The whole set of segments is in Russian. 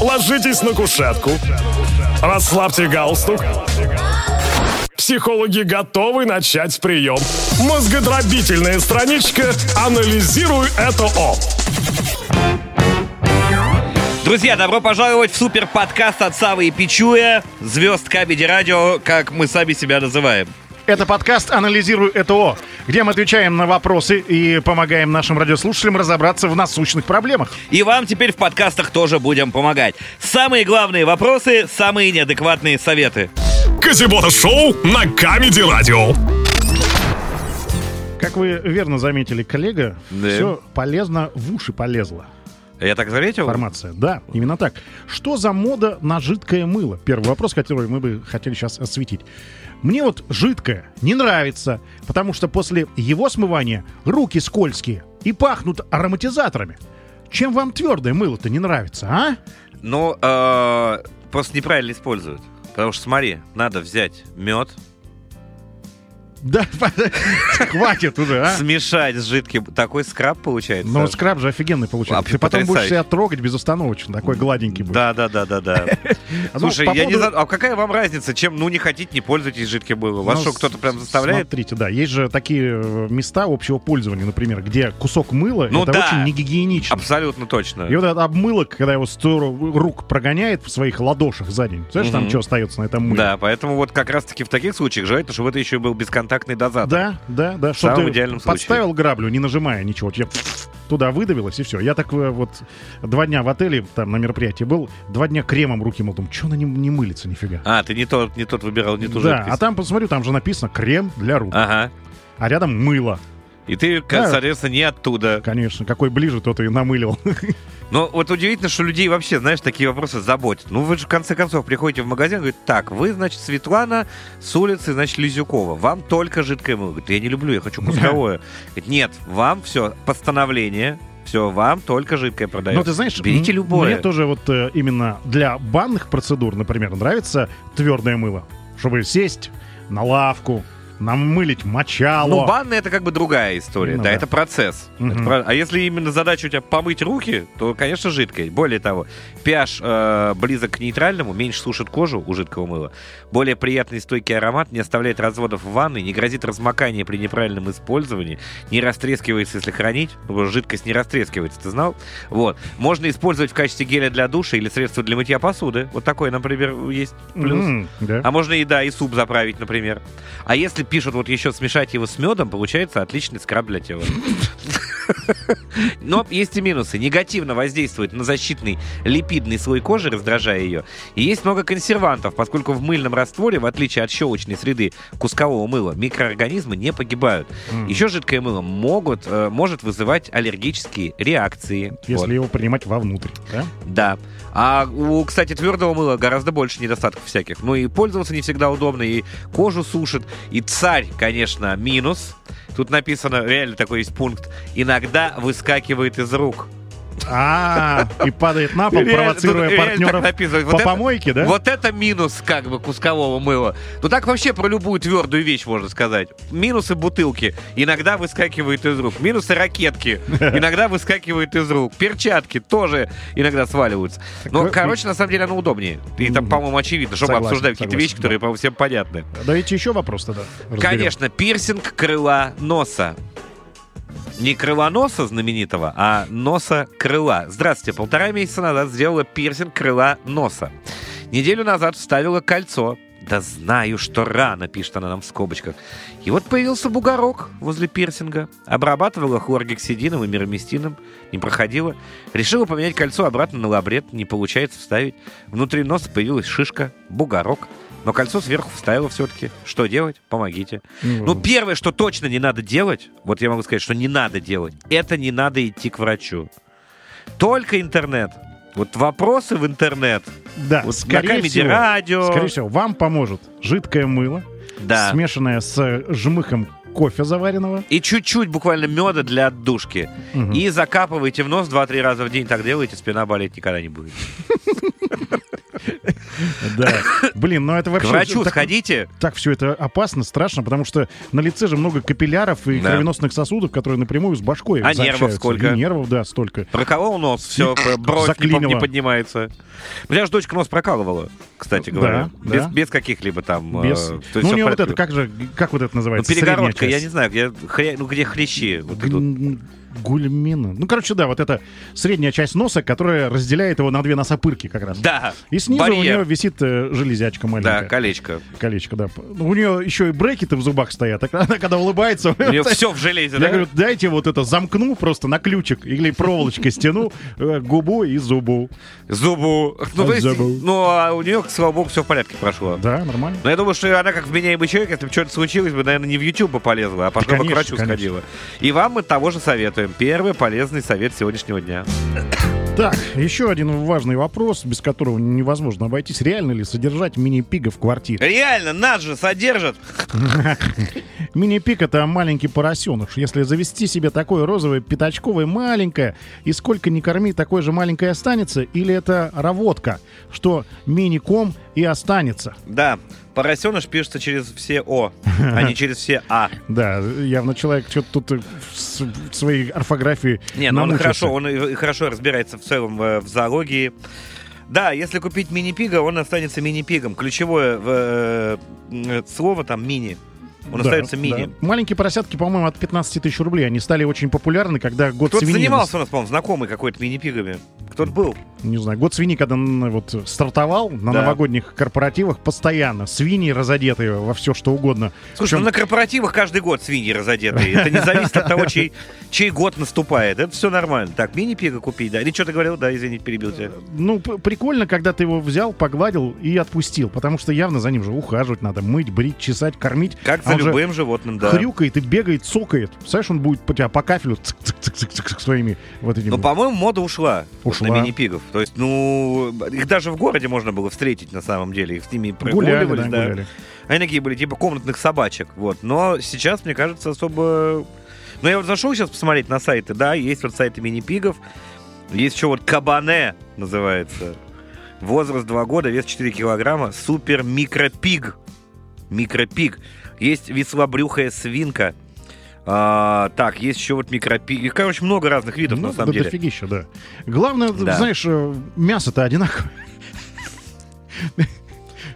Ложитесь на кушетку. Расслабьте галстук. Психологи готовы начать прием. Мозгодробительная страничка «Анализируй это О». Друзья, добро пожаловать в супер подкаст от Савы и Пичуя, звезд Кабеди Радио, как мы сами себя называем. Это подкаст «Анализируй ЭТО», где мы отвечаем на вопросы и помогаем нашим радиослушателям разобраться в насущных проблемах. И вам теперь в подкастах тоже будем помогать. Самые главные вопросы, самые неадекватные советы. Казибота шоу на Камеди Радио. Как вы верно заметили, коллега, Да. все полезно в уши полезло. Я так заметил? Информация. Да, именно так. Что за мода на жидкое мыло? Первый вопрос, который мы бы хотели сейчас осветить. Мне вот жидкое не нравится, потому что после его смывания руки скользкие и пахнут ароматизаторами. Чем вам твердое мыло-то не нравится, а? Ну, э, просто неправильно используют. Потому что, смотри, надо взять мед, Да, хватит уже, а? смешать с жидким. Такой скраб получается. Но скраб же офигенный получается. Ты потом будешь себя трогать безостановочно, такой гладенький будет. Да, да, да, да, да. Ну, Слушай, я не знаю, а какая вам разница, чем, ну, не хотите, не пользуйтесь жидким мылом? Вас Ну, что, кто-то прям заставляет? Смотрите, да, есть же такие э, места общего пользования, например, где кусок мыла, Ну это очень негигиенично. Абсолютно точно. И вот этот обмылок, когда его сто рук прогоняет в своих ладошах за день, знаешь, там что остается на этом мыле? Да, поэтому вот как раз-таки в таких случаях желательно, чтобы это еще был бесконтактный дозатор. Да, да, да. Чтобы ты идеальном случае. подставил граблю, не нажимая ничего, тебе туда выдавилось, и все. Я так э, вот два дня в отеле, там на мероприятии был, два дня кремом руки мыл, думаю, что она не, не мылится нифига. А, ты не тот, не тот выбирал, не ту да, жидкость. а там, посмотрю, там же написано крем для рук, Ага. а рядом мыло. И ты, Да. соответственно, не оттуда. Конечно, какой ближе, тот и намылил. Но вот удивительно, что людей вообще, знаешь, такие вопросы заботят. Ну, вы же в конце концов приходите в магазин и говорите, так, вы, значит, Светлана с улицы, значит, Лизюкова. Вам только жидкое мыло. Говорит, я не люблю, я хочу кусковое. Говорит, нет, вам все, постановление, все, вам только жидкое продается. Ну, ты знаешь, Берите любое. Мне тоже вот э, именно для банных процедур, например, нравится твердое мыло. Чтобы сесть на лавку, намылить мочало. Ну, банная это как бы другая история. Ну да, да. это процесс. Мгм. Это про- А если именно задача у тебя помыть руки, то, конечно, жидкое. Более того, pH э, близок к нейтральному, меньше сушит кожу у жидкого мыла. Более приятный стойкий аромат не оставляет разводов в ванной, не грозит размокание при неправильном использовании, не растрескивается, если хранить. Жидкость не растрескивается, ты знал? Вот. Можно использовать в качестве геля для душа или средства для мытья посуды. Вот такой, например, есть плюс. М, да. А можно и да, и суп заправить, например. А если пишут вот еще смешать его с медом, получается отличный скраб для тела. Но есть и минусы. Негативно воздействует на защитный липидный слой кожи, раздражая ее. И есть много консервантов, поскольку в мыльном растворе, в отличие от щелочной среды кускового мыла, микроорганизмы не погибают. М. Еще жидкое мыло могут, э, может вызывать аллергические реакции. Если Вот. его принимать вовнутрь, да? Да. А у, кстати, твердого мыла гораздо больше недостатков всяких. Ну и пользоваться не всегда удобно, и кожу сушит. И царь, конечно, минус. Тут написано, реально такой есть пункт. Иногда выскакивает из рук. А, и падает на пол, провоцируя партнеров по помойке, да? Вот это минус, как бы, кускового мыла. Ну так вообще про любую твердую вещь можно сказать. Минусы бутылки иногда выскакивают из рук. Минусы ракетки иногда выскакивают из рук. Перчатки тоже иногда сваливаются. Но, вы- короче, на самом деле оно удобнее. И там, по-моему, очевидно, что мы Согласен, обсуждаем какие-то вещи, которые, по-моему, всем понятны. Давайте еще вопрос тогда. Конечно, пирсинг крыла носа. Не крыла носа знаменитого, а носа крыла. Здравствуйте, полтора месяца назад сделала пирсинг крыла носа. Неделю назад вставила кольцо. Да знаю, что рано, пишет она нам в скобочках. И вот появился бугорок возле пирсинга. Обрабатывала хлоргексидином и мироместином. Не проходила. Решила поменять кольцо обратно на лабрет. Не получается вставить. Внутри носа появилась шишка, бугорок. Но кольцо сверху вставила все-таки. Что делать? Помогите. Ну, первое, что точно не надо делать, вот я могу сказать, что не надо делать, это не надо идти к врачу. Только интернет. Вот вопросы в интернет. Да, Вот на скорее Камеди всего, Радио. скорее всего, вам поможет жидкое мыло, Да. смешанное с жмыхом кофе заваренного. И чуть-чуть буквально меда для отдушки. Мгм. И закапывайте в нос 2-3 раза в день. Так делайте, спина болеть никогда не будет. Да. Блин, ну это К вообще... врачу так- сходите. Так все это опасно, страшно, потому что на лице же много капилляров и Да. кровеносных сосудов, которые напрямую с башкой А нервов сколько? И нервов, да, столько. Проколол нос, все, бровь не поднимается. У меня же дочка нос прокалывала, кстати Да, говоря. да. Без, без каких-либо там... э, Без... есть ну, у нее вот это, как же, как вот это Ну, называется? перегородка, Средняя я не знаю, где, хря- ну, где хрящи вот идут. Гульмина. Ну, короче, да, вот это средняя часть носа, которая разделяет его на две носопырки как раз. Да, И снизу у барьер. нее висит э, железячка маленькая. Да, колечко. Колечко, да. Ну, У нее еще и брекеты в зубах стоят. Так она, когда улыбается, У нее все в железе, я да? говорю, дайте вот это замкну просто на ключик или проволочкой стяну э, губу и зубу. Зубу. Ну, Зубу. ну, а у нее, слава богу, все в порядке прошло. Да, нормально. Но я думаю, что она как вменяемый человек, если бы что-то случилось бы, наверное, не в YouTube бы полезла, а пошла бы к Конечно, врачу конечно. сходила. И вам мы того же советуем. Первый полезный совет сегодняшнего дня. Так, еще один важный вопрос, без которого невозможно обойтись. Реально ли содержать мини-пига в квартире? Реально, нас же содержат. Мини-пик — это маленький поросеныш. Если завести себе такое розовое пятачковое маленькое, и сколько ни корми, такое же маленькое останется, или это раводка, что мини-ком и останется? Да, поросеныш пишется через все О, а не через все А. Да, явно человек что-то тут э, в в своей орфографии Не, ну он хорошо, он хорошо разбирается в целом э, в зоологии. Да, если купить мини-пига, он останется мини-пигом. Ключевое э, слово там мини. Он Да, остается мини. да. Маленькие поросятки, по-моему, от 15 тысяч рублей. Они стали очень популярны, когда год Кто-то свиньи... занимался у нас, по-моему, знакомый какой-то мини-пигами. Кто-то был. Не знаю, год свиньи, когда вот стартовал на Да. новогодних корпоративах, постоянно свиньи разодетые во все что угодно. Слушай, Причем- ну на корпоративах каждый год свиньи разодетые. Это не зависит от того, чей, чей год наступает. Это все нормально. Так, мини-пига купить, да? Или что ты говорил? Да, извините, перебил тебя. Ну, п- прикольно, когда ты его взял, погладил и отпустил, потому что явно за ним же ухаживать надо, мыть, брить, чесать, кормить. Как А за любым животным, да. Хрюкает и бегает, цокает. Представляешь, он будет по тебя по кафелю своими вот этими. Ну, по-моему, мода ушла, вот Ушла. на мини-пигов. То есть, ну, их даже в городе можно было встретить на самом деле. Их с ними гуляли, прогуливались, да, да. гуляли. Они такие были, типа комнатных собачек. Вот. Но сейчас, мне кажется, особо... Ну, я вот зашел сейчас посмотреть на сайты, да, есть вот сайты мини-пигов. Есть еще вот Кабане называется. Возраст 2 года, вес 4 килограмма. Супер микропиг. Микропиг. Есть веслобрюхая свинка. А, так, есть еще вот микропиг. Их, короче, много разных видов, Ну, на самом да деле. дофигища, да. Главное, Да. знаешь, э, мясо-то одинаковое.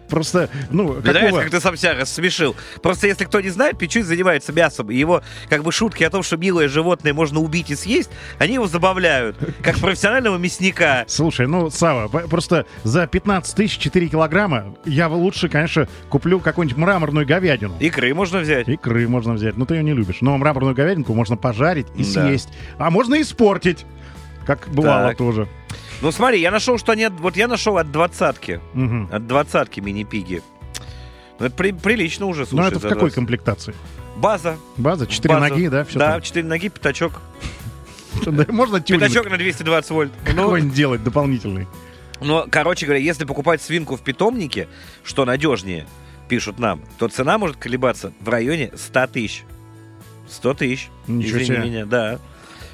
Просто, ну, Мне нравится, какого... как ты сам себя рассмешил. Просто если кто не знает, Пичуй занимается мясом. И его как бы шутки о том, что милое животное можно убить и съесть, они его забавляют. Как профессионального мясника. Слушай, ну, Сава, просто за 15 тысяч 4 килограмма я лучше, конечно, куплю какую-нибудь мраморную говядину. Икры можно взять. Икры можно взять, но ты ее не любишь. Но мраморную говядинку можно пожарить и Да. съесть. А можно испортить, как бывало Так. тоже. Ну смотри, я нашел, что они... от- Вот я нашел от двадцатки. Мгм. От двадцатки мини-пиги. Ну, это при- прилично уже, слушай. Но это в какой 20. комплектации? База. База, четыре База. ноги, да? Все Да, четыре ноги, пятачок. Можно тюнинг Пятачок на 220 вольт. Ну, какой-нибудь делать дополнительный. Но, короче говоря, если покупать свинку в питомнике, что надежнее, пишут нам, то цена может колебаться в районе 100 тысяч. 100 тысяч. Ничего Извини себе. меня, да.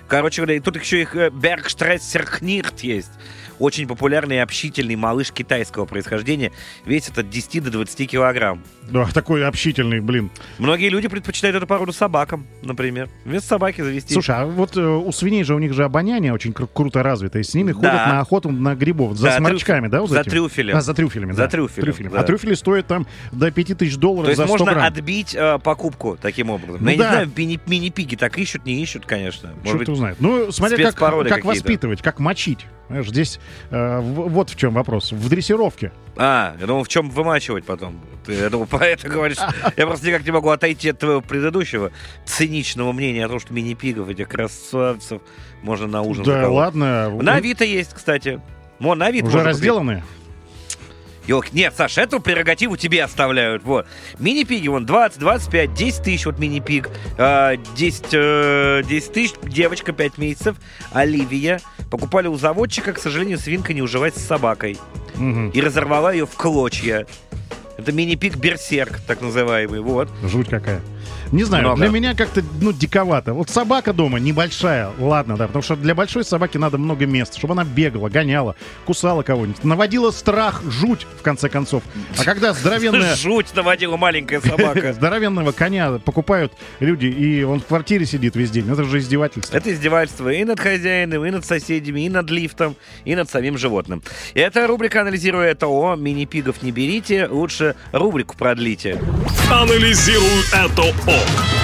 Короче говоря, и тут еще их Бергштрессеркнирт есть. Очень популярный и общительный малыш китайского происхождения. Весит от 10 до 20 килограмм. Да, такой общительный, блин. Многие люди предпочитают эту породу собакам, например. Вместо собаки завести. Слушай, а вот э, у свиней же у них же обоняние очень кру- круто развито, и с ними Да. ходят на охоту на грибов. За Да, сморчками, да? вот за этими? трюфелем. А, за трюфелями, За да. трюфелем, да. А трюфели стоят там до 5000 долларов То есть за 100 можно грамм. отбить э, покупку таким образом. Ну Но я да. не знаю, мини- мини-пиги так ищут, не ищут, конечно. Может Черт быть, его знает. Ну, смотря как, как воспитывать, как мочить. Знаешь, здесь э, вот в чем вопрос. В дрессировке. А, я думал, в чем вымачивать потом. Ты, я думал, про это говоришь. Я просто никак не могу отойти от твоего предыдущего циничного мнения о том, что мини-пигов, этих красавцев, можно на ужин да заколоть. ладно. На Авито есть, кстати. Вон, на Авито Уже можно разделанные? Ёлки, нет, Саша, эту прерогативу тебе оставляют. Вот. Мини-пиги, вон, 20, 25, 10 тысяч вот мини-пиг. а, 10, э, 10 тысяч, девочка, 5 месяцев. Оливия. Покупали у заводчика, к сожалению, свинка не уживается с собакой. Мгм. и разорвала ее в клочья. Это мини-пик Берсерк, так называемый, вот. Жуть какая. Не знаю, Много. для меня как-то, ну, диковато. Вот собака дома небольшая, ладно, да, потому что для большой собаки надо много места, чтобы она бегала, гоняла, кусала кого-нибудь, наводила страх, жуть, в конце концов. А когда здоровенная... Жуть наводила маленькая собака. Здоровенного коня покупают люди, и он в квартире сидит весь день. Это же издевательство. Это издевательство и над хозяином, и над соседями, и над лифтом, и над самим животным. Это рубрика «Анализируя это О». Мини-пигов не берите, лучше рубрику продлите. Анализируй это Up.